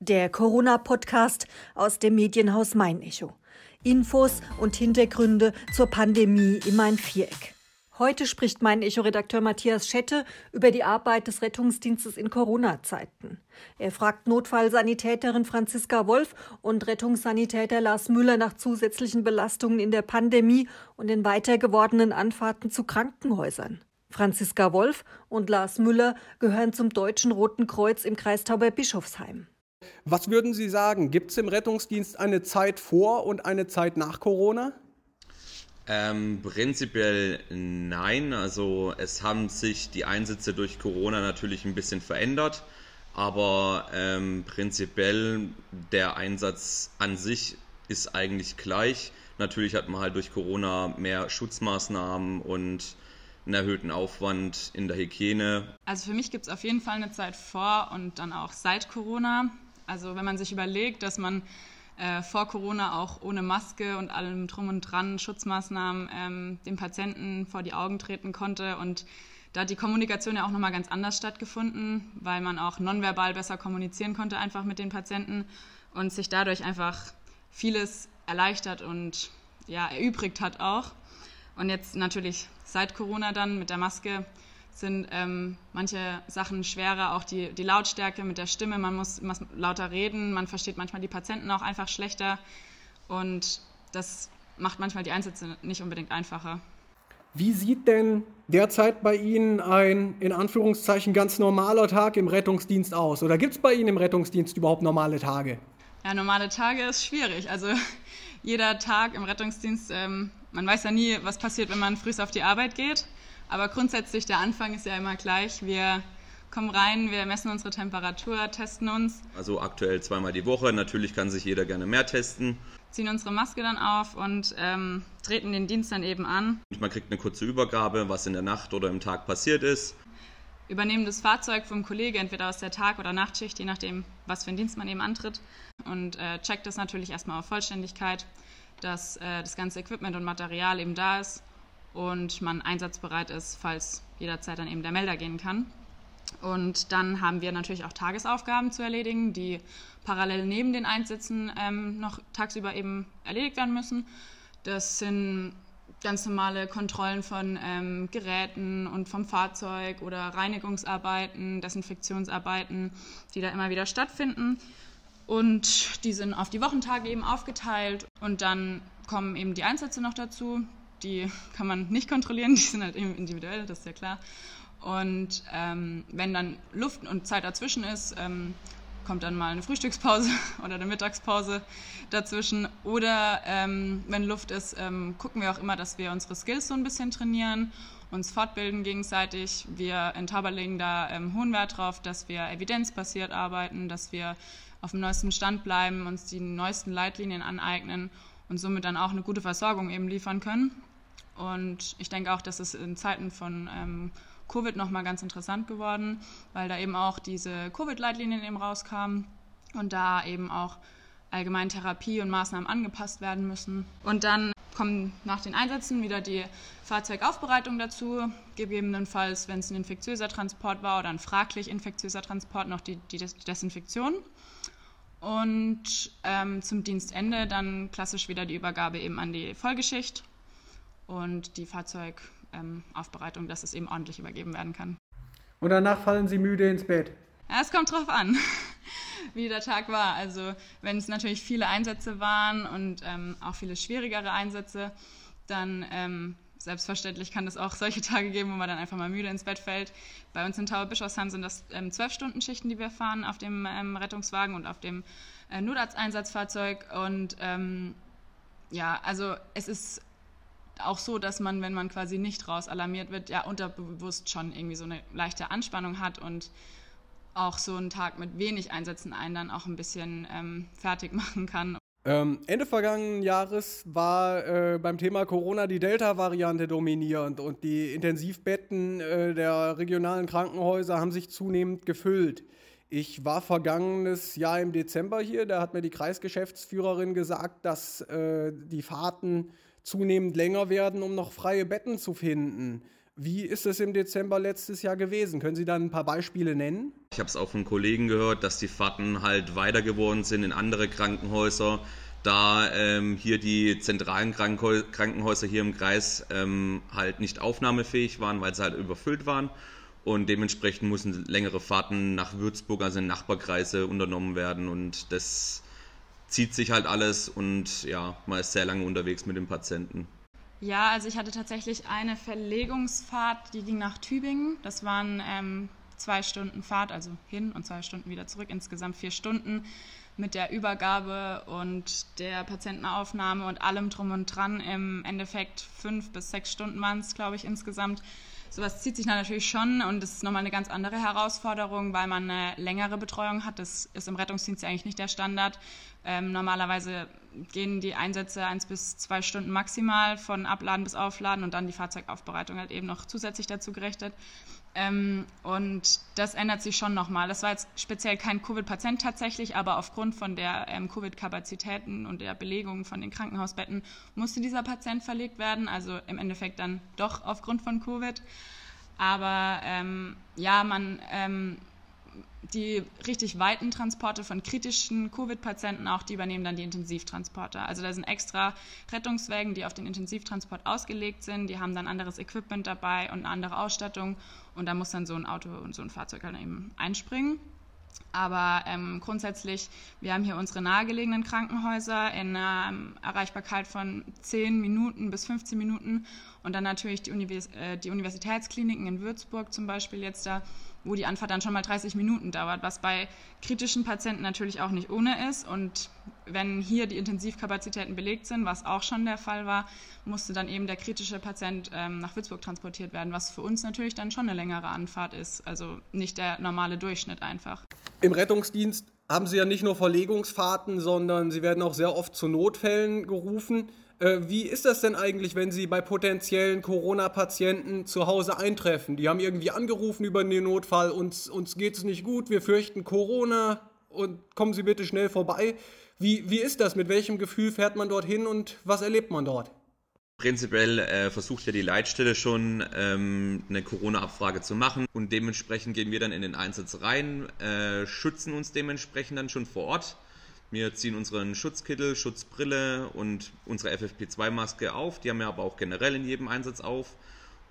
Der Corona-Podcast aus dem Medienhaus Mein Echo. Infos und Hintergründe zur Pandemie im Main-Viereck. Heute spricht mein Echo-Redakteur Matthias Schette über die Arbeit des Rettungsdienstes in Corona-Zeiten. Er fragt Notfallsanitäterin Franziska Wolf und Rettungssanitäter Lars Müller nach zusätzlichen Belastungen in der Pandemie und den weiter gewordenen Anfahrten zu Krankenhäusern. Franziska Wolf und Lars Müller gehören zum Deutschen Roten Kreuz im Kreis Tauber-Bischofsheim. Was würden Sie sagen? Gibt es im Rettungsdienst eine Zeit vor und eine Zeit nach Corona? Ähm, prinzipiell nein. Also es haben sich die Einsätze durch Corona natürlich ein bisschen verändert, aber ähm, prinzipiell der Einsatz an sich ist eigentlich gleich. Natürlich hat man halt durch Corona mehr Schutzmaßnahmen und einen erhöhten Aufwand in der Hygiene. Also für mich gibt es auf jeden Fall eine Zeit vor und dann auch seit Corona. Also wenn man sich überlegt, dass man äh, vor Corona auch ohne Maske und allem drum und dran Schutzmaßnahmen ähm, dem Patienten vor die Augen treten konnte und da hat die Kommunikation ja auch nochmal ganz anders stattgefunden, weil man auch nonverbal besser kommunizieren konnte einfach mit den Patienten und sich dadurch einfach vieles erleichtert und ja, erübrigt hat auch. Und jetzt natürlich seit Corona dann mit der Maske sind ähm, manche Sachen schwerer, auch die, die Lautstärke mit der Stimme. Man muss, muss lauter reden, man versteht manchmal die Patienten auch einfach schlechter und das macht manchmal die Einsätze nicht unbedingt einfacher. Wie sieht denn derzeit bei Ihnen ein in Anführungszeichen ganz normaler Tag im Rettungsdienst aus? Oder gibt es bei Ihnen im Rettungsdienst überhaupt normale Tage? Ja, normale Tage ist schwierig. Also jeder Tag im Rettungsdienst, ähm, man weiß ja nie, was passiert, wenn man früh auf die Arbeit geht. Aber grundsätzlich, der Anfang ist ja immer gleich. Wir kommen rein, wir messen unsere Temperatur, testen uns. Also aktuell zweimal die Woche. Natürlich kann sich jeder gerne mehr testen. Ziehen unsere Maske dann auf und ähm, treten den Dienst dann eben an. Man kriegt eine kurze Übergabe, was in der Nacht oder im Tag passiert ist. Übernehmen das Fahrzeug vom Kollegen, entweder aus der Tag- oder Nachtschicht, je nachdem, was für einen Dienst man eben antritt. Und äh, checkt das natürlich erstmal auf Vollständigkeit, dass äh, das ganze Equipment und Material eben da ist und man einsatzbereit ist, falls jederzeit dann eben der Melder gehen kann. Und dann haben wir natürlich auch Tagesaufgaben zu erledigen, die parallel neben den Einsätzen ähm, noch tagsüber eben erledigt werden müssen. Das sind ganz normale Kontrollen von ähm, Geräten und vom Fahrzeug oder Reinigungsarbeiten, Desinfektionsarbeiten, die da immer wieder stattfinden. Und die sind auf die Wochentage eben aufgeteilt und dann kommen eben die Einsätze noch dazu die kann man nicht kontrollieren, die sind halt individuell, das ist ja klar. Und ähm, wenn dann Luft und Zeit dazwischen ist, ähm, kommt dann mal eine Frühstückspause oder eine Mittagspause dazwischen. Oder ähm, wenn Luft ist, ähm, gucken wir auch immer, dass wir unsere Skills so ein bisschen trainieren, uns fortbilden gegenseitig. Wir in Tauber legen da ähm, hohen Wert drauf, dass wir evidenzbasiert arbeiten, dass wir auf dem neuesten Stand bleiben, uns die neuesten Leitlinien aneignen und somit dann auch eine gute Versorgung eben liefern können. Und ich denke auch, dass es in Zeiten von ähm, Covid nochmal ganz interessant geworden, weil da eben auch diese Covid-Leitlinien eben rauskamen und da eben auch allgemein Therapie und Maßnahmen angepasst werden müssen. Und dann kommen nach den Einsätzen wieder die Fahrzeugaufbereitung dazu, gegebenenfalls, wenn es ein infektiöser Transport war oder ein fraglich infektiöser Transport, noch die, die Desinfektion. Und ähm, zum Dienstende dann klassisch wieder die Übergabe eben an die Folgeschicht und die Fahrzeugaufbereitung, ähm, dass es eben ordentlich übergeben werden kann. Und danach fallen Sie müde ins Bett? Ja, es kommt drauf an, wie der Tag war. Also wenn es natürlich viele Einsätze waren und ähm, auch viele schwierigere Einsätze, dann ähm, selbstverständlich kann es auch solche Tage geben, wo man dann einfach mal müde ins Bett fällt. Bei uns in Tauberbischofsheim sind das zwölf ähm, Stunden Schichten, die wir fahren auf dem ähm, Rettungswagen und auf dem äh, Notarzteinsatzfahrzeug. Und ähm, ja, also es ist auch so, dass man, wenn man quasi nicht raus alarmiert wird, ja unterbewusst schon irgendwie so eine leichte Anspannung hat und auch so einen Tag mit wenig Einsätzen einen dann auch ein bisschen ähm, fertig machen kann. Ähm, Ende vergangenen Jahres war äh, beim Thema Corona die Delta-Variante dominierend und die Intensivbetten äh, der regionalen Krankenhäuser haben sich zunehmend gefüllt. Ich war vergangenes Jahr im Dezember hier, da hat mir die Kreisgeschäftsführerin gesagt, dass äh, die Fahrten zunehmend länger werden, um noch freie Betten zu finden. Wie ist es im Dezember letztes Jahr gewesen? Können Sie dann ein paar Beispiele nennen? Ich habe es auch von Kollegen gehört, dass die Fahrten halt weiter geworden sind in andere Krankenhäuser, da ähm, hier die zentralen Krankenhäuser hier im Kreis ähm, halt nicht aufnahmefähig waren, weil sie halt überfüllt waren. Und dementsprechend mussten längere Fahrten nach Würzburg, also in Nachbarkreise, unternommen werden. Und das zieht sich halt alles und ja, man ist sehr lange unterwegs mit dem Patienten. Ja, also ich hatte tatsächlich eine Verlegungsfahrt, die ging nach Tübingen. Das waren ähm, zwei Stunden Fahrt, also hin und zwei Stunden wieder zurück, insgesamt vier Stunden mit der Übergabe und der Patientenaufnahme und allem drum und dran. Im Endeffekt fünf bis sechs Stunden waren es, glaube ich, insgesamt. Sowas zieht sich dann natürlich schon und das ist nochmal eine ganz andere Herausforderung, weil man eine längere Betreuung hat. Das ist im Rettungsdienst eigentlich nicht der Standard. Ähm, normalerweise gehen die Einsätze eins bis zwei Stunden maximal von Abladen bis Aufladen und dann die Fahrzeugaufbereitung halt eben noch zusätzlich dazu gerechnet. Ähm, und das ändert sich schon nochmal. Das war jetzt speziell kein Covid-Patient tatsächlich, aber aufgrund von der ähm, Covid-Kapazitäten und der Belegung von den Krankenhausbetten musste dieser Patient verlegt werden. Also im Endeffekt dann doch aufgrund von Covid. Aber ähm, ja, man ähm, die richtig weiten Transporte von kritischen Covid-Patienten auch, die übernehmen dann die Intensivtransporter. Also da sind extra Rettungswägen, die auf den Intensivtransport ausgelegt sind. Die haben dann anderes Equipment dabei und eine andere Ausstattung. Und da muss dann so ein Auto und so ein Fahrzeug halt eben einspringen. Aber ähm, grundsätzlich, wir haben hier unsere nahegelegenen Krankenhäuser in einer Erreichbarkeit von 10 Minuten bis 15 Minuten und dann natürlich die, Univers äh, die Universitätskliniken in Würzburg zum Beispiel jetzt da wo die Anfahrt dann schon mal 30 Minuten dauert, was bei kritischen Patienten natürlich auch nicht ohne ist. Und wenn hier die Intensivkapazitäten belegt sind, was auch schon der Fall war, musste dann eben der kritische Patient ähm, nach Würzburg transportiert werden, was für uns natürlich dann schon eine längere Anfahrt ist. Also nicht der normale Durchschnitt einfach. Im Rettungsdienst haben Sie ja nicht nur Verlegungsfahrten, sondern Sie werden auch sehr oft zu Notfällen gerufen. Äh, wie ist das denn eigentlich, wenn Sie bei potenziellen Corona-Patienten zu Hause eintreffen? Die haben irgendwie angerufen über den Notfall, uns, uns geht es nicht gut, wir fürchten Corona und kommen Sie bitte schnell vorbei. Wie, wie ist das? Mit welchem Gefühl fährt man dorthin und was erlebt man dort? Prinzipiell äh, versucht ja die Leitstelle schon ähm, eine Corona-Abfrage zu machen und dementsprechend gehen wir dann in den Einsatz rein, äh, schützen uns dementsprechend dann schon vor Ort wir ziehen unseren Schutzkittel, Schutzbrille und unsere FFP2-Maske auf. Die haben wir aber auch generell in jedem Einsatz auf.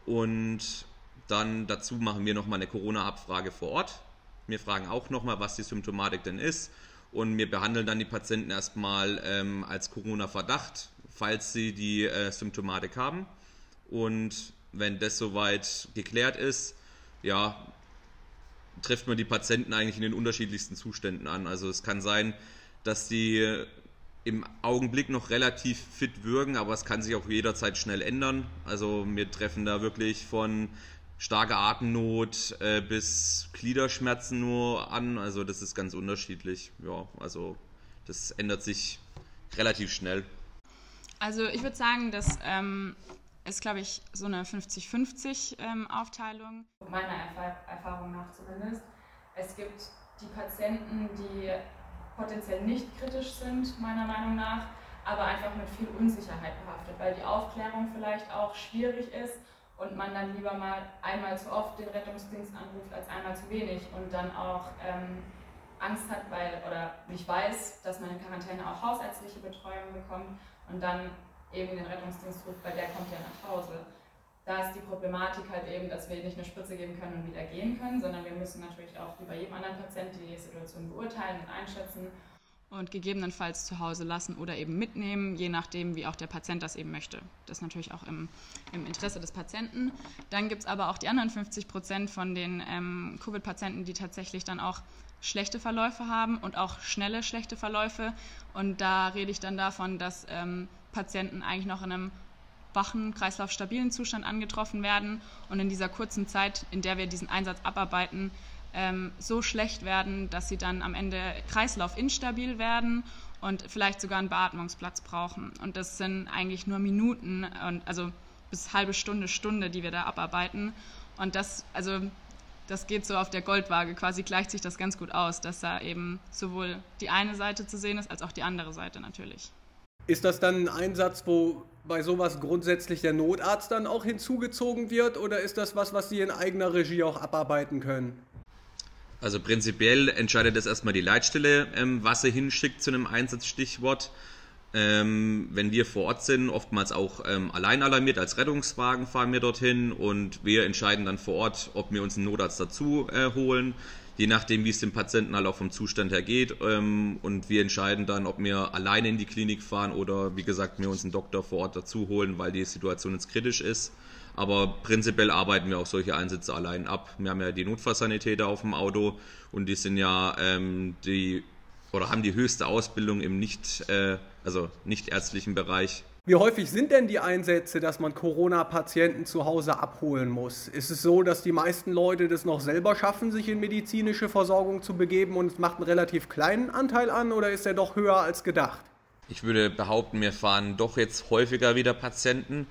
Und dann dazu machen wir nochmal eine Corona-Abfrage vor Ort. Wir fragen auch nochmal, was die Symptomatik denn ist. Und wir behandeln dann die Patienten erstmal ähm, als Corona-Verdacht, falls sie die äh, Symptomatik haben. Und wenn das soweit geklärt ist, ja, trifft man die Patienten eigentlich in den unterschiedlichsten Zuständen an. Also es kann sein, dass die im Augenblick noch relativ fit wirken, aber es kann sich auch jederzeit schnell ändern. Also wir treffen da wirklich von starker Atemnot äh, bis Gliederschmerzen nur an. Also das ist ganz unterschiedlich. Ja, also das ändert sich relativ schnell. Also ich würde sagen, das ähm, ist, glaube ich, so eine 50-50 ähm, Aufteilung. Meiner Erf Erfahrung nach zumindest. Es gibt die Patienten, die potenziell nicht kritisch sind, meiner Meinung nach, aber einfach mit viel Unsicherheit behaftet, weil die Aufklärung vielleicht auch schwierig ist und man dann lieber mal einmal zu oft den Rettungsdienst anruft als einmal zu wenig und dann auch ähm, Angst hat, weil oder nicht weiß, dass man in Quarantäne auch hausärztliche Betreuung bekommt und dann eben den Rettungsdienst ruft, weil der kommt ja nach da ist die Problematik halt eben, dass wir nicht eine Spritze geben können und wieder gehen können, sondern wir müssen natürlich auch wie bei jedem anderen Patienten die Situation beurteilen und einschätzen. Und gegebenenfalls zu Hause lassen oder eben mitnehmen, je nachdem, wie auch der Patient das eben möchte. Das ist natürlich auch im, im Interesse des Patienten. Dann gibt es aber auch die anderen 50 Prozent von den ähm, Covid-Patienten, die tatsächlich dann auch schlechte Verläufe haben und auch schnelle schlechte Verläufe. Und da rede ich dann davon, dass ähm, Patienten eigentlich noch in einem wachen, kreislaufstabilen Zustand angetroffen werden und in dieser kurzen Zeit, in der wir diesen Einsatz abarbeiten, ähm, so schlecht werden, dass sie dann am Ende kreislaufinstabil werden und vielleicht sogar einen Beatmungsplatz brauchen. Und das sind eigentlich nur Minuten und also bis halbe Stunde, Stunde, die wir da abarbeiten. Und das, also das geht so auf der Goldwaage, quasi gleicht sich das ganz gut aus, dass da eben sowohl die eine Seite zu sehen ist, als auch die andere Seite natürlich. Ist das dann ein Einsatz, wo bei sowas grundsätzlich der Notarzt dann auch hinzugezogen wird oder ist das was, was Sie in eigener Regie auch abarbeiten können? Also prinzipiell entscheidet es erstmal die Leitstelle, ähm, was sie hinschickt zu einem Einsatzstichwort. Ähm, wenn wir vor Ort sind, oftmals auch ähm, allein alarmiert als Rettungswagen fahren wir dorthin und wir entscheiden dann vor Ort, ob wir uns einen Notarzt dazu äh, holen, je nachdem, wie es dem Patienten halt auch vom Zustand her geht. Ähm, und wir entscheiden dann, ob wir alleine in die Klinik fahren oder wie gesagt, wir uns einen Doktor vor Ort dazu holen, weil die Situation jetzt kritisch ist. Aber prinzipiell arbeiten wir auch solche Einsätze allein ab. Wir haben ja die Notfallsanitäter auf dem Auto und die sind ja ähm, die oder haben die höchste Ausbildung im nicht, äh, also nicht ärztlichen Bereich. Wie häufig sind denn die Einsätze, dass man Corona-Patienten zu Hause abholen muss? Ist es so, dass die meisten Leute das noch selber schaffen, sich in medizinische Versorgung zu begeben und es macht einen relativ kleinen Anteil an oder ist er doch höher als gedacht? Ich würde behaupten, wir fahren doch jetzt häufiger wieder Patienten.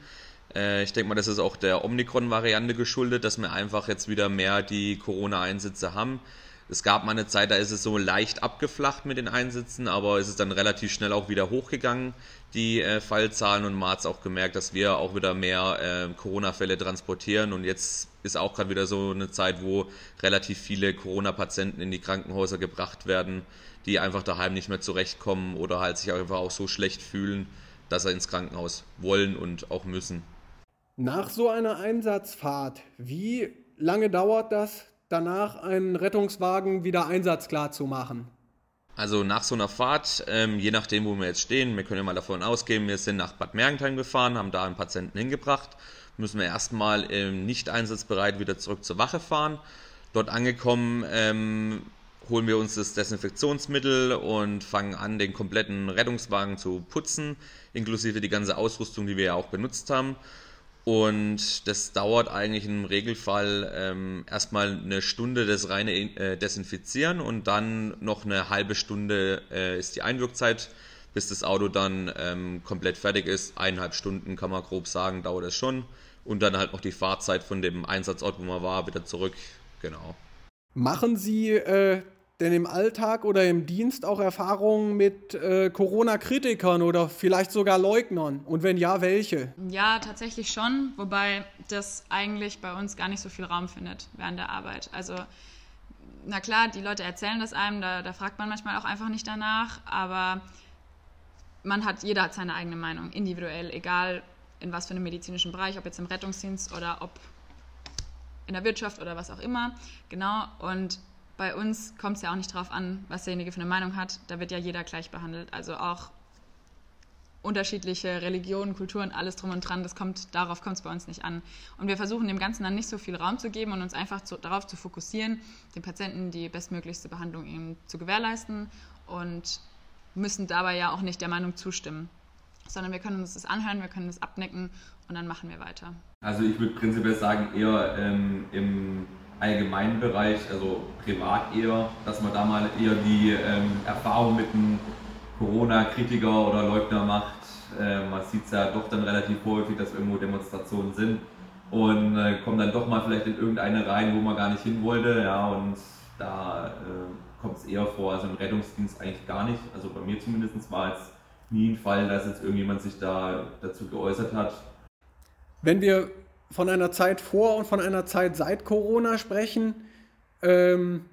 Äh, ich denke mal, das ist auch der Omikron-Variante geschuldet, dass wir einfach jetzt wieder mehr die Corona-Einsätze haben. Es gab mal eine Zeit, da ist es so leicht abgeflacht mit den Einsätzen, aber es ist dann relativ schnell auch wieder hochgegangen, die äh, Fallzahlen. Und man hat auch gemerkt, dass wir auch wieder mehr äh, Corona-Fälle transportieren. Und jetzt ist auch gerade wieder so eine Zeit, wo relativ viele Corona-Patienten in die Krankenhäuser gebracht werden, die einfach daheim nicht mehr zurechtkommen oder halt sich einfach auch so schlecht fühlen, dass sie ins Krankenhaus wollen und auch müssen. Nach so einer Einsatzfahrt, wie lange dauert das, danach einen Rettungswagen wieder einsatzklar zu machen? Also nach so einer Fahrt, ähm, je nachdem, wo wir jetzt stehen, wir können ja mal davon ausgehen, wir sind nach Bad Mergentheim gefahren, haben da einen Patienten hingebracht, müssen wir erstmal ähm, nicht einsatzbereit wieder zurück zur Wache fahren. Dort angekommen ähm, holen wir uns das Desinfektionsmittel und fangen an, den kompletten Rettungswagen zu putzen, inklusive die ganze Ausrüstung, die wir ja auch benutzt haben. Und das dauert eigentlich im Regelfall ähm, erstmal eine Stunde das reine äh, Desinfizieren und dann noch eine halbe Stunde äh, ist die Einwirkzeit, bis das Auto dann ähm, komplett fertig ist. Eineinhalb Stunden kann man grob sagen, dauert es schon. Und dann halt noch die Fahrzeit von dem Einsatzort, wo man war, wieder zurück. Genau. Machen Sie äh, denn im Alltag oder im Dienst auch Erfahrungen mit äh, Corona-Kritikern oder vielleicht sogar Leugnern? Und wenn ja, welche? Ja, tatsächlich schon, wobei das eigentlich bei uns gar nicht so viel Raum findet während der Arbeit. Also, na klar, die Leute erzählen das einem, da, da fragt man manchmal auch einfach nicht danach, aber man hat, jeder hat seine eigene Meinung, individuell, egal in was für einem medizinischen Bereich, ob jetzt im Rettungsdienst oder ob in der Wirtschaft oder was auch immer. Genau, und bei uns kommt es ja auch nicht darauf an, was derjenige für eine Meinung hat. Da wird ja jeder gleich behandelt. Also auch unterschiedliche Religionen, Kulturen, alles drum und dran, das kommt, darauf kommt es bei uns nicht an. Und wir versuchen dem Ganzen dann nicht so viel Raum zu geben und uns einfach zu, darauf zu fokussieren, den Patienten die bestmöglichste Behandlung eben zu gewährleisten und müssen dabei ja auch nicht der Meinung zustimmen, sondern wir können uns das anhören, wir können das abnicken und dann machen wir weiter. Also ich würde prinzipiell sagen, eher ähm, im allgemeinen Bereich, also privat eher, dass man da mal eher die ähm, Erfahrung mit einem Corona-Kritiker oder Leugner macht. Äh, man sieht es ja doch dann relativ häufig, dass irgendwo Demonstrationen sind und äh, kommt dann doch mal vielleicht in irgendeine rein, wo man gar nicht hin wollte. Ja, und da äh, kommt es eher vor, also im Rettungsdienst eigentlich gar nicht. Also bei mir zumindest war es nie ein Fall, dass jetzt irgendjemand sich da dazu geäußert hat. Wenn wir von einer Zeit vor und von einer Zeit seit Corona sprechen. Ähm,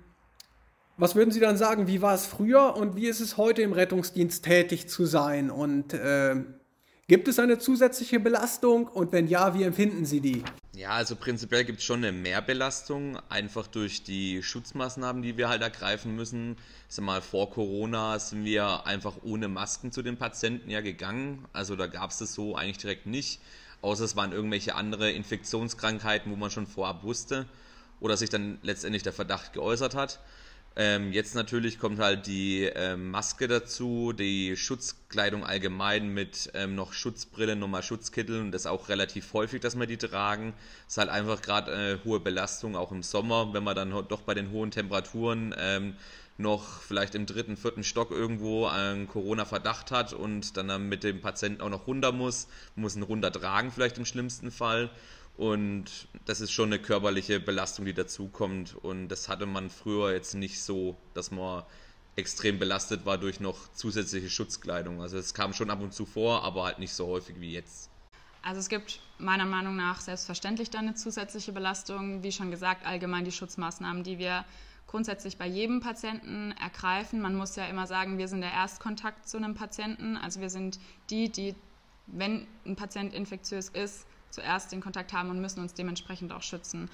was würden Sie dann sagen, wie war es früher und wie ist es heute im Rettungsdienst tätig zu sein? Und äh, gibt es eine zusätzliche Belastung und wenn ja, wie empfinden Sie die? Ja, also prinzipiell gibt es schon eine Mehrbelastung, einfach durch die Schutzmaßnahmen, die wir halt ergreifen müssen. Ich sag mal, vor Corona sind wir einfach ohne Masken zu den Patienten ja gegangen. Also da gab es das so eigentlich direkt nicht außer es waren irgendwelche andere Infektionskrankheiten, wo man schon vorab wusste oder sich dann letztendlich der Verdacht geäußert hat. Ähm, jetzt natürlich kommt halt die ähm, Maske dazu, die Schutzkleidung allgemein mit ähm, noch Schutzbrillen, nochmal Schutzkittel und das auch relativ häufig, dass wir die tragen. Ist halt einfach gerade äh, hohe Belastung, auch im Sommer, wenn man dann doch bei den hohen Temperaturen ähm, noch vielleicht im dritten, vierten Stock irgendwo einen Corona-Verdacht hat und dann mit dem Patienten auch noch runter muss, muss ihn runter tragen vielleicht im schlimmsten Fall. Und das ist schon eine körperliche Belastung, die dazukommt. Und das hatte man früher jetzt nicht so, dass man extrem belastet war durch noch zusätzliche Schutzkleidung. Also es kam schon ab und zu vor, aber halt nicht so häufig wie jetzt. Also es gibt meiner Meinung nach selbstverständlich dann eine zusätzliche Belastung. Wie schon gesagt, allgemein die Schutzmaßnahmen, die wir grundsätzlich bei jedem Patienten ergreifen. Man muss ja immer sagen, wir sind der Erstkontakt zu einem Patienten. Also wir sind die, die, wenn ein Patient infektiös ist, zuerst den Kontakt haben und müssen uns dementsprechend auch schützen.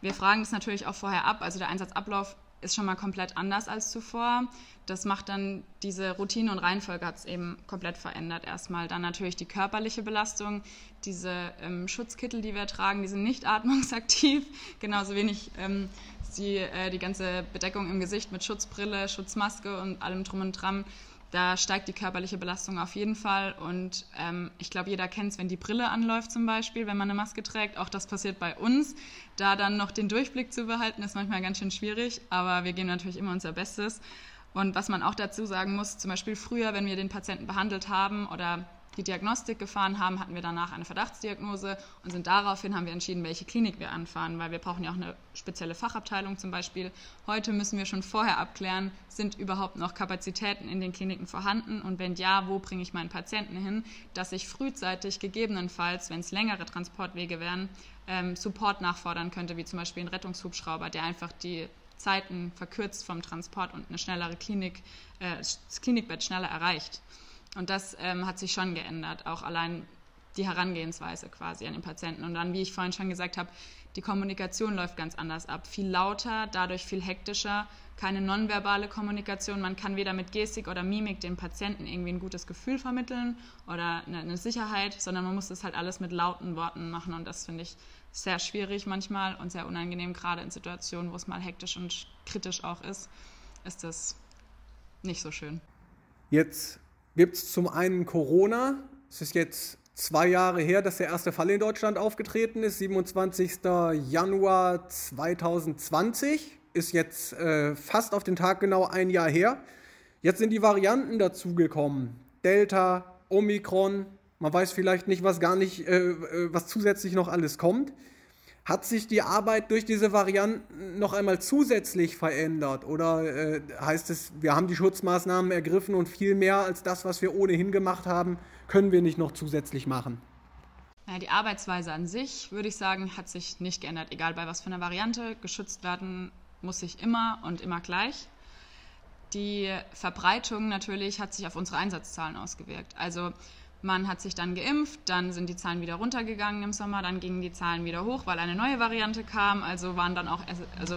Wir fragen das natürlich auch vorher ab. Also der Einsatzablauf ist schon mal komplett anders als zuvor. Das macht dann diese Routine und Reihenfolge hat es eben komplett verändert. Erstmal dann natürlich die körperliche Belastung, diese ähm, Schutzkittel, die wir tragen, die sind nicht atmungsaktiv, genauso wenig ähm, die, äh, die ganze Bedeckung im Gesicht mit Schutzbrille, Schutzmaske und allem drum und dran da steigt die körperliche Belastung auf jeden Fall. Und ähm, ich glaube, jeder kennt es, wenn die Brille anläuft zum Beispiel, wenn man eine Maske trägt. Auch das passiert bei uns. Da dann noch den Durchblick zu behalten, ist manchmal ganz schön schwierig. Aber wir geben natürlich immer unser Bestes. Und was man auch dazu sagen muss, zum Beispiel früher, wenn wir den Patienten behandelt haben oder die Diagnostik gefahren haben, hatten wir danach eine Verdachtsdiagnose und sind daraufhin haben wir entschieden, welche Klinik wir anfahren, weil wir brauchen ja auch eine spezielle Fachabteilung zum Beispiel. Heute müssen wir schon vorher abklären, sind überhaupt noch Kapazitäten in den Kliniken vorhanden und wenn ja, wo bringe ich meinen Patienten hin, dass ich frühzeitig gegebenenfalls, wenn es längere Transportwege wären, ähm, Support nachfordern könnte, wie zum Beispiel ein Rettungshubschrauber, der einfach die Zeiten verkürzt vom Transport und eine schnellere Klinik, äh, das Klinikbett schneller erreicht. Und das ähm, hat sich schon geändert, auch allein die Herangehensweise quasi an den Patienten. Und dann, wie ich vorhin schon gesagt habe, die Kommunikation läuft ganz anders ab. Viel lauter, dadurch viel hektischer, keine nonverbale Kommunikation. Man kann weder mit Gestik oder Mimik dem Patienten irgendwie ein gutes Gefühl vermitteln oder eine, Sicherheit, sondern man muss das halt alles mit lauten Worten machen. Und das finde ich sehr schwierig manchmal und sehr unangenehm, gerade in Situationen, wo es mal hektisch und kritisch auch ist, ist das nicht so schön. Jetzt gibt es zum einen Corona. Es ist jetzt zwei Jahre her, dass der erste Fall in Deutschland aufgetreten ist. 27. Januar 2020 ist jetzt äh, fast auf den Tag genau ein Jahr her. Jetzt sind die Varianten dazugekommen. Delta, Omikron. Man weiß vielleicht nicht, was gar nicht, äh, äh was zusätzlich noch alles kommt. Hat sich die Arbeit durch diese Varianten noch einmal zusätzlich verändert? Oder äh, heißt es, wir haben die Schutzmaßnahmen ergriffen und viel mehr als das, was wir ohnehin gemacht haben, können wir nicht noch zusätzlich machen? Ja, die Arbeitsweise an sich, würde ich sagen, hat sich nicht geändert, egal bei was für einer Variante. Geschützt werden muss sich immer und immer gleich. Die Verbreitung natürlich hat sich auf unsere Einsatzzahlen ausgewirkt. Also man hat sich dann geimpft, dann sind die Zahlen wieder runtergegangen im Sommer, dann gingen die Zahlen wieder hoch, weil eine neue Variante kam. Also waren dann auch, also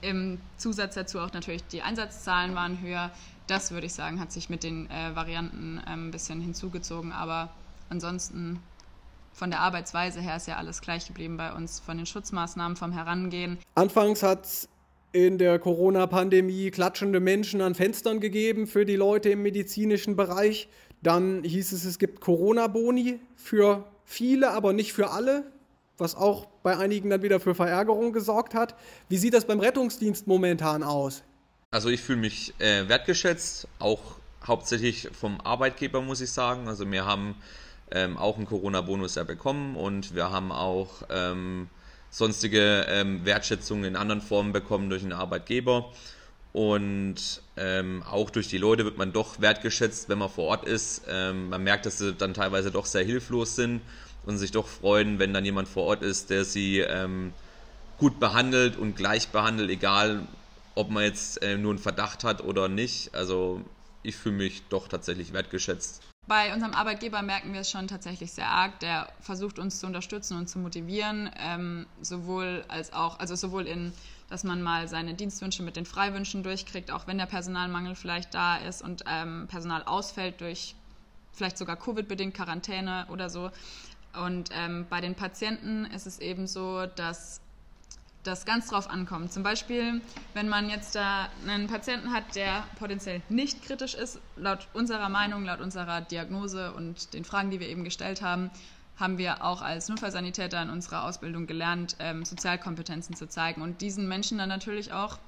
im Zusatz dazu auch natürlich die Einsatzzahlen waren höher. Das würde ich sagen, hat sich mit den äh, Varianten äh, ein bisschen hinzugezogen. Aber ansonsten von der Arbeitsweise her ist ja alles gleich geblieben bei uns, von den Schutzmaßnahmen, vom Herangehen. Anfangs hat es in der Corona-Pandemie klatschende Menschen an Fenstern gegeben für die Leute im medizinischen Bereich. Dann hieß es, es gibt Corona-Boni für viele, aber nicht für alle, was auch bei einigen dann wieder für Verärgerung gesorgt hat. Wie sieht das beim Rettungsdienst momentan aus? Also ich fühle mich äh, wertgeschätzt, auch hauptsächlich vom Arbeitgeber, muss ich sagen. Also wir haben ähm, auch einen Corona-Bonus ja bekommen und wir haben auch ähm, sonstige ähm, Wertschätzungen in anderen Formen bekommen durch den Arbeitgeber. Und ähm, auch durch die Leute wird man doch wertgeschätzt, wenn man vor Ort ist. Ähm, man merkt, dass sie dann teilweise doch sehr hilflos sind und sich doch freuen, wenn dann jemand vor Ort ist, der sie ähm, gut behandelt und gleich behandelt, egal ob man jetzt äh, nur einen Verdacht hat oder nicht. Also ich fühle mich doch tatsächlich wertgeschätzt. Bei unserem Arbeitgeber merken wir es schon tatsächlich sehr arg. Der versucht uns zu unterstützen und zu motivieren, ähm, sowohl als auch, also sowohl in dass man mal seine Dienstwünsche mit den Freiwünschen durchkriegt, auch wenn der Personalmangel vielleicht da ist und ähm, Personal ausfällt durch vielleicht sogar Covid-bedingt Quarantäne oder so. Und ähm, bei den Patienten ist es eben so, dass das ganz drauf ankommt. Zum Beispiel, wenn man jetzt da einen Patienten hat, der potenziell nicht kritisch ist, laut unserer Meinung, laut unserer Diagnose und den Fragen, die wir eben gestellt haben, haben wir auch als Notfallsanitäter in unserer Ausbildung gelernt, ähm, Sozialkompetenzen zu zeigen und diesen Menschen dann natürlich auch,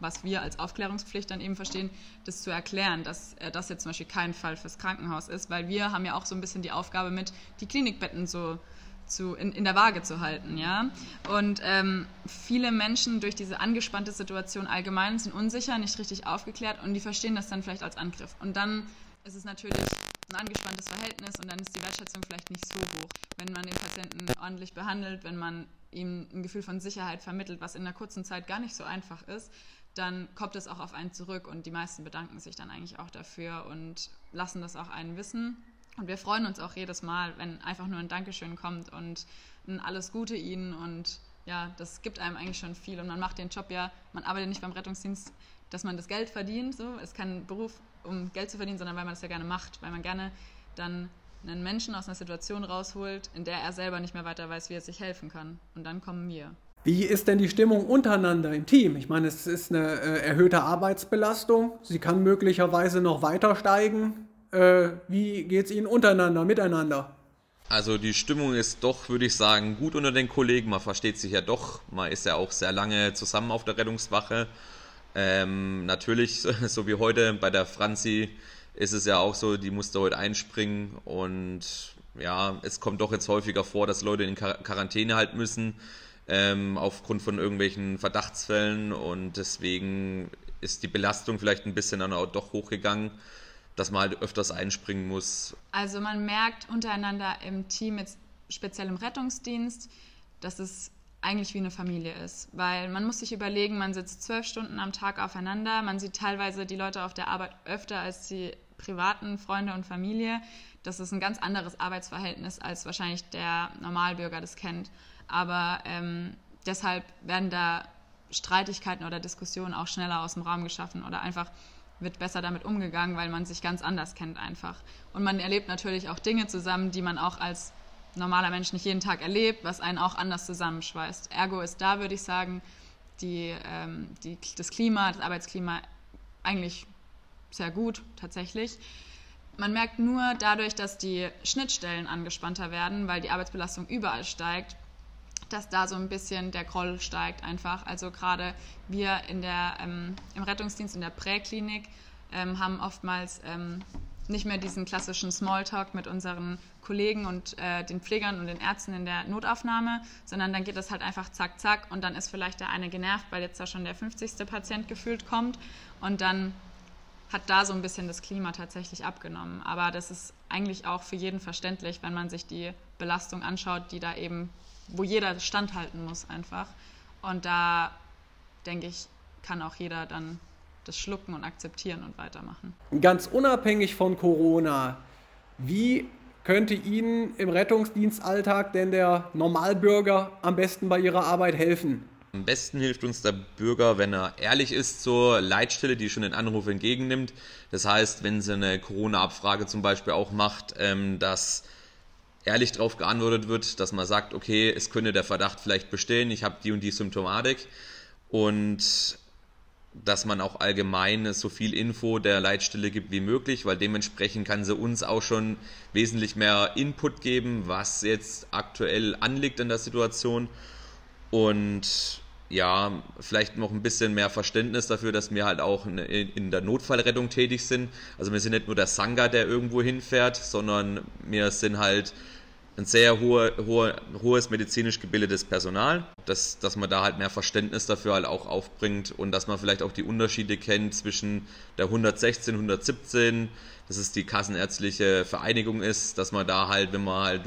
was wir als Aufklärungspflicht dann eben verstehen, das zu erklären, dass äh, das jetzt zum Beispiel kein Fall fürs Krankenhaus ist, weil wir haben ja auch so ein bisschen die Aufgabe mit, die Klinikbetten so zu, in, in der Waage zu halten. Ja? Und ähm, viele Menschen durch diese angespannte Situation allgemein sind unsicher, nicht richtig aufgeklärt und die verstehen das dann vielleicht als Angriff. Und dann ist es natürlich ein angespanntes Verhältnis und dann ist die Wertschätzung vielleicht nicht so hoch. Wenn man den Patienten ordentlich behandelt, wenn man ihm ein Gefühl von Sicherheit vermittelt, was in einer kurzen Zeit gar nicht so einfach ist, dann kommt es auch auf einen zurück und die meisten bedanken sich dann eigentlich auch dafür und lassen das auch einen wissen. Und wir freuen uns auch jedes Mal, wenn einfach nur ein Dankeschön kommt und ein alles Gute ihnen und ja, das gibt einem eigentlich schon viel und man macht den Job ja, man arbeitet nicht beim Rettungsdienst, dass man das Geld verdient, so, ist kein Beruf, um Geld zu verdienen, sondern weil man das ja gerne macht, weil man gerne dann einen Menschen aus einer Situation rausholt, in der er selber nicht mehr weiter weiß, wie er sich helfen kann. Und dann kommen wir. Wie ist denn die Stimmung untereinander im Team? Ich meine, es ist eine äh, erhöhte Arbeitsbelastung. Sie kann möglicherweise noch weiter steigen. Äh, wie geht es Ihnen untereinander, miteinander? Also die Stimmung ist doch, würde ich sagen, gut unter den Kollegen. Man versteht sich ja doch. Man ist ja auch sehr lange zusammen auf der Rettungswache. Ähm, natürlich, so wie heute bei der Franzi, ist es ja auch so, die musste heute einspringen und ja, es kommt doch jetzt häufiger vor, dass Leute in Quarantäne halt müssen ähm, aufgrund von irgendwelchen Verdachtsfällen und deswegen ist die Belastung vielleicht ein bisschen dann auch doch hochgegangen, dass man halt öfters einspringen muss. Also man merkt untereinander im Team, jetzt speziell im Rettungsdienst, dass es eigentlich wie eine Familie ist, weil man muss sich überlegen, man sitzt zwölf Stunden am Tag aufeinander, man sieht teilweise die Leute auf der Arbeit öfter als die privaten Freunde und Familie. Das ist ein ganz anderes Arbeitsverhältnis, als wahrscheinlich der Normalbürger das kennt. Aber ähm, deshalb werden da Streitigkeiten oder Diskussionen auch schneller aus dem Raum geschaffen oder einfach wird besser damit umgegangen, weil man sich ganz anders kennt einfach. Und man erlebt natürlich auch Dinge zusammen, die man auch als normaler Mensch nicht jeden Tag erlebt, was einen auch anders zusammenschweißt. Ergo ist da, würde ich sagen, die, ähm, die, das Klima, das Arbeitsklima eigentlich sehr gut tatsächlich. Man merkt nur dadurch, dass die Schnittstellen angespannter werden, weil die Arbeitsbelastung überall steigt, dass da so ein bisschen der Groll steigt einfach. Also gerade wir in der, ähm, im Rettungsdienst, in der Präklinik ähm, haben oftmals ähm, nicht mehr diesen klassischen Smalltalk mit unseren Kollegen und äh, den Pflegern und den Ärzten in der Notaufnahme, sondern dann geht das halt einfach zack, zack und dann ist vielleicht der eine genervt, weil jetzt da schon der 50. Patient gefühlt kommt und dann hat da so ein bisschen das Klima tatsächlich abgenommen. Aber das ist eigentlich auch für jeden verständlich, wenn man sich die Belastung anschaut, die da eben wo jeder standhalten muss einfach. Und da denke ich, kann auch jeder dann das schlucken und akzeptieren und weitermachen. Ganz unabhängig von Corona, wie könnte Ihnen im Rettungsdienstalltag denn der Normalbürger am besten bei Ihrer Arbeit helfen? Am besten hilft uns der Bürger, wenn er ehrlich ist zur Leitstelle, die schon den Anruf entgegennimmt. Das heißt, wenn sie eine Corona-Abfrage zum Beispiel auch macht, ähm, dass ehrlich darauf geantwortet wird, dass man sagt, okay, es könnte der Verdacht vielleicht bestehen, ich habe die und die Symptomatik und dass man auch allgemein so viel Info der Leitstelle gibt wie möglich, weil dementsprechend kann sie uns auch schon wesentlich mehr Input geben, was jetzt aktuell anliegt in der Situation und ja, vielleicht noch ein bisschen mehr Verständnis dafür, dass wir halt auch in der Notfallrettung tätig sind. Also wir sind nicht nur der Sangha, der irgendwo hinfährt, sondern wir sind halt ein sehr hohe, hohe, hohes medizinisch gebildetes Personal, dass, dass man da halt mehr Verständnis dafür halt auch aufbringt und dass man vielleicht auch die Unterschiede kennt zwischen der 116, 117, dass es die kassenärztliche Vereinigung ist, dass man da halt, wenn man halt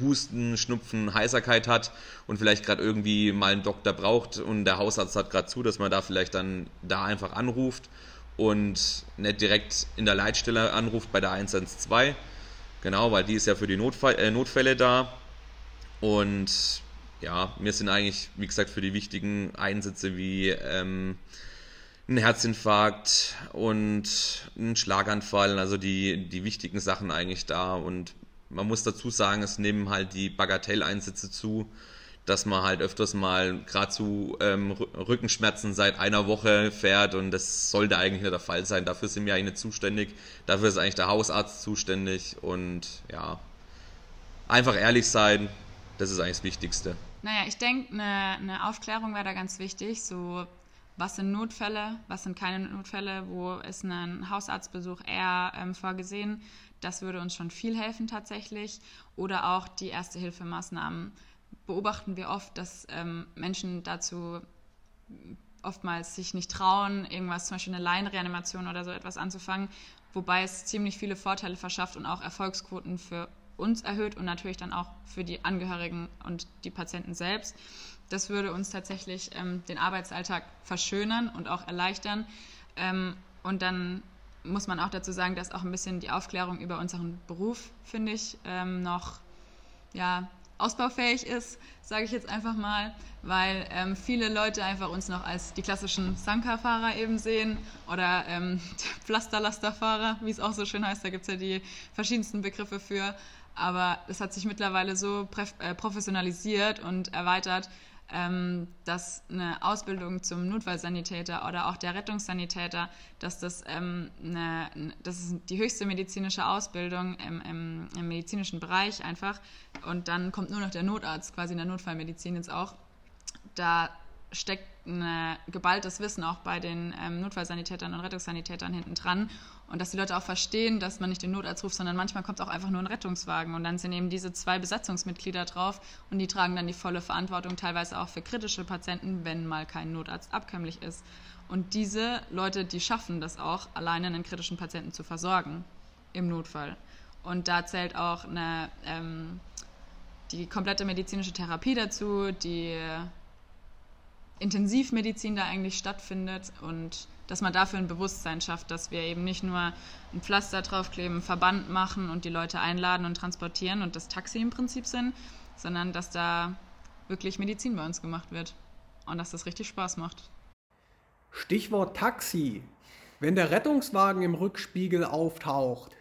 Husten, Schnupfen, Heiserkeit hat und vielleicht gerade irgendwie mal einen Doktor braucht und der Hausarzt hat gerade zu, dass man da vielleicht dann da einfach anruft und nicht direkt in der Leitstelle anruft bei der 112 Genau, weil die ist ja für die Notfall, äh, Notfälle da. Und ja, wir sind eigentlich, wie gesagt, für die wichtigen Einsätze wie ähm, ein Herzinfarkt und ein Schlaganfall, also die, die wichtigen Sachen eigentlich da. Und man muss dazu sagen, es nehmen halt die Bagatelleinsätze zu dass man halt öfters mal gerade zu ähm, Rückenschmerzen seit einer Woche fährt und das sollte eigentlich nicht der Fall sein. Dafür sind wir eigentlich nicht zuständig. Dafür ist eigentlich der Hausarzt zuständig und ja, einfach ehrlich sein, das ist eigentlich das Wichtigste. Naja, ich denke, eine, eine Aufklärung wäre da ganz wichtig, so was sind Notfälle, was sind keine Notfälle, wo ist ein Hausarztbesuch eher ähm, vorgesehen. Das würde uns schon viel helfen tatsächlich. Oder auch die Erste-Hilfemaßnahmen. Beobachten wir oft, dass ähm, Menschen dazu oftmals sich nicht trauen, irgendwas, zum Beispiel eine Laienreanimation oder so etwas anzufangen, wobei es ziemlich viele Vorteile verschafft und auch Erfolgsquoten für uns erhöht und natürlich dann auch für die Angehörigen und die Patienten selbst. Das würde uns tatsächlich ähm, den Arbeitsalltag verschönern und auch erleichtern. Ähm, und dann muss man auch dazu sagen, dass auch ein bisschen die Aufklärung über unseren Beruf, finde ich, ähm, noch ja, ausbaufähig ist, sage ich jetzt einfach mal, weil ähm, viele Leute einfach uns noch als die klassischen Sanka-Fahrer eben sehen oder ähm, Pflasterlasterfahrer, wie es auch so schön heißt. Da gibt es ja die verschiedensten Begriffe für. Aber es hat sich mittlerweile so äh, professionalisiert und erweitert, ähm, dass eine Ausbildung zum Notfallsanitäter oder auch der Rettungssanitäter, dass das, ähm, eine, das ist die höchste medizinische Ausbildung im, im, im, medizinischen Bereich einfach. Und dann kommt nur noch der Notarzt quasi in der Notfallmedizin jetzt auch. Da steckt ein geballtes Wissen auch bei den ähm, Notfallsanitätern und Rettungssanitätern hinten dran. Und dass die Leute auch verstehen, dass man nicht den Notarzt ruft, sondern manchmal kommt auch einfach nur ein Rettungswagen. Und dann sind eben diese zwei Besatzungsmitglieder drauf und die tragen dann die volle Verantwortung, teilweise auch für kritische Patienten, wenn mal kein Notarzt abkömmlich ist. Und diese Leute, die schaffen das auch, alleine einen kritischen Patienten zu versorgen im Notfall. Und da zählt auch eine, ähm, die komplette medizinische Therapie dazu, die Intensivmedizin da eigentlich stattfindet und dass man dafür ein Bewusstsein schafft, dass wir eben nicht nur ein Pflaster draufkleben, Verband machen und die Leute einladen und transportieren und das Taxi im Prinzip sind, sondern dass da wirklich Medizin bei uns gemacht wird und dass das richtig Spaß macht. Stichwort Taxi. Wenn der Rettungswagen im Rückspiegel auftaucht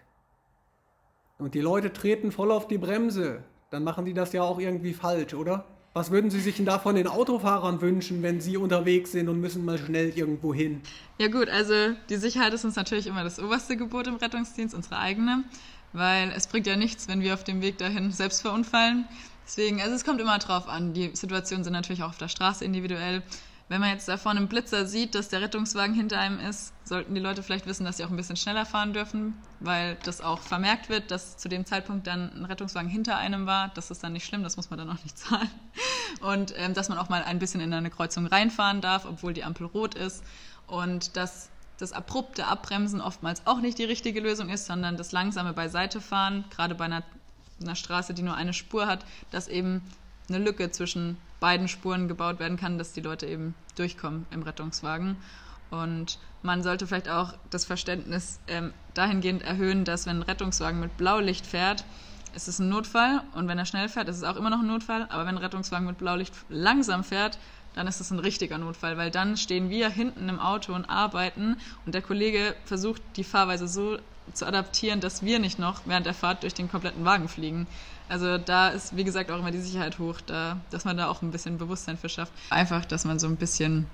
und die Leute treten voll auf die Bremse, dann machen die das ja auch irgendwie falsch, oder? Was würden Sie sich denn da von den Autofahrern wünschen, wenn sie unterwegs sind und müssen mal schnell irgendwo hin? Ja gut, also die Sicherheit ist uns natürlich immer das oberste Gebot im Rettungsdienst, unsere eigene, weil es bringt ja nichts, wenn wir auf dem Weg dahin selbst verunfallen. Deswegen, also es kommt immer drauf an. Die Situationen sind natürlich auch auf der Straße individuell. Wenn man jetzt da vorne einen Blitzer sieht, dass der Rettungswagen hinter einem ist, sollten die Leute vielleicht wissen, dass sie auch ein bisschen schneller fahren dürfen, weil das auch vermerkt wird, dass zu dem Zeitpunkt dann ein Rettungswagen hinter einem war. Das ist dann nicht schlimm, das muss man dann auch nicht zahlen. Und ähm, dass man auch mal ein bisschen in eine Kreuzung reinfahren darf, obwohl die Ampel rot ist. Und dass das abrupte Abbremsen oftmals auch nicht die richtige Lösung ist, sondern das langsame Beiseitefahren, gerade bei einer, einer Straße, die nur eine Spur hat, dass eben eine Lücke zwischen beiden Spuren gebaut werden kann, dass die Leute eben durchkommen im Rettungswagen. Und man sollte vielleicht auch das Verständnis ähm, dahingehend erhöhen, dass wenn ein Rettungswagen mit Blaulicht fährt, ist es ein Notfall und wenn er schnell fährt, ist es auch immer noch ein Notfall. Aber wenn ein Rettungswagen mit Blaulicht langsam fährt, dann ist es ein richtiger Notfall, weil dann stehen wir hinten im Auto und arbeiten und der Kollege versucht, die Fahrweise so zu adaptieren, dass wir nicht noch während der Fahrt durch den kompletten Wagen fliegen. Also da ist, wie gesagt, auch immer die Sicherheit hoch, da, dass man da auch ein bisschen Bewusstsein für schafft. Einfach, dass man so ein bisschen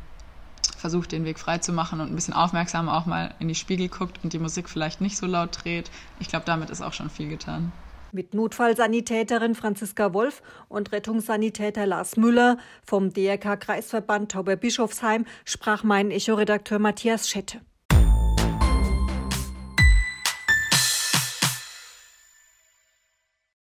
versucht, den Weg frei zu machen und ein bisschen aufmerksam auch mal in die Spiegel guckt und die Musik vielleicht nicht so laut dreht. Ich glaube, damit ist auch schon viel getan. Mit Notfallsanitäterin Franziska Wolf und Rettungssanitäter Lars Müller vom DRK Kreisverband Tauber-Bischofsheim sprach mein Echo-Redakteur Matthias Schette.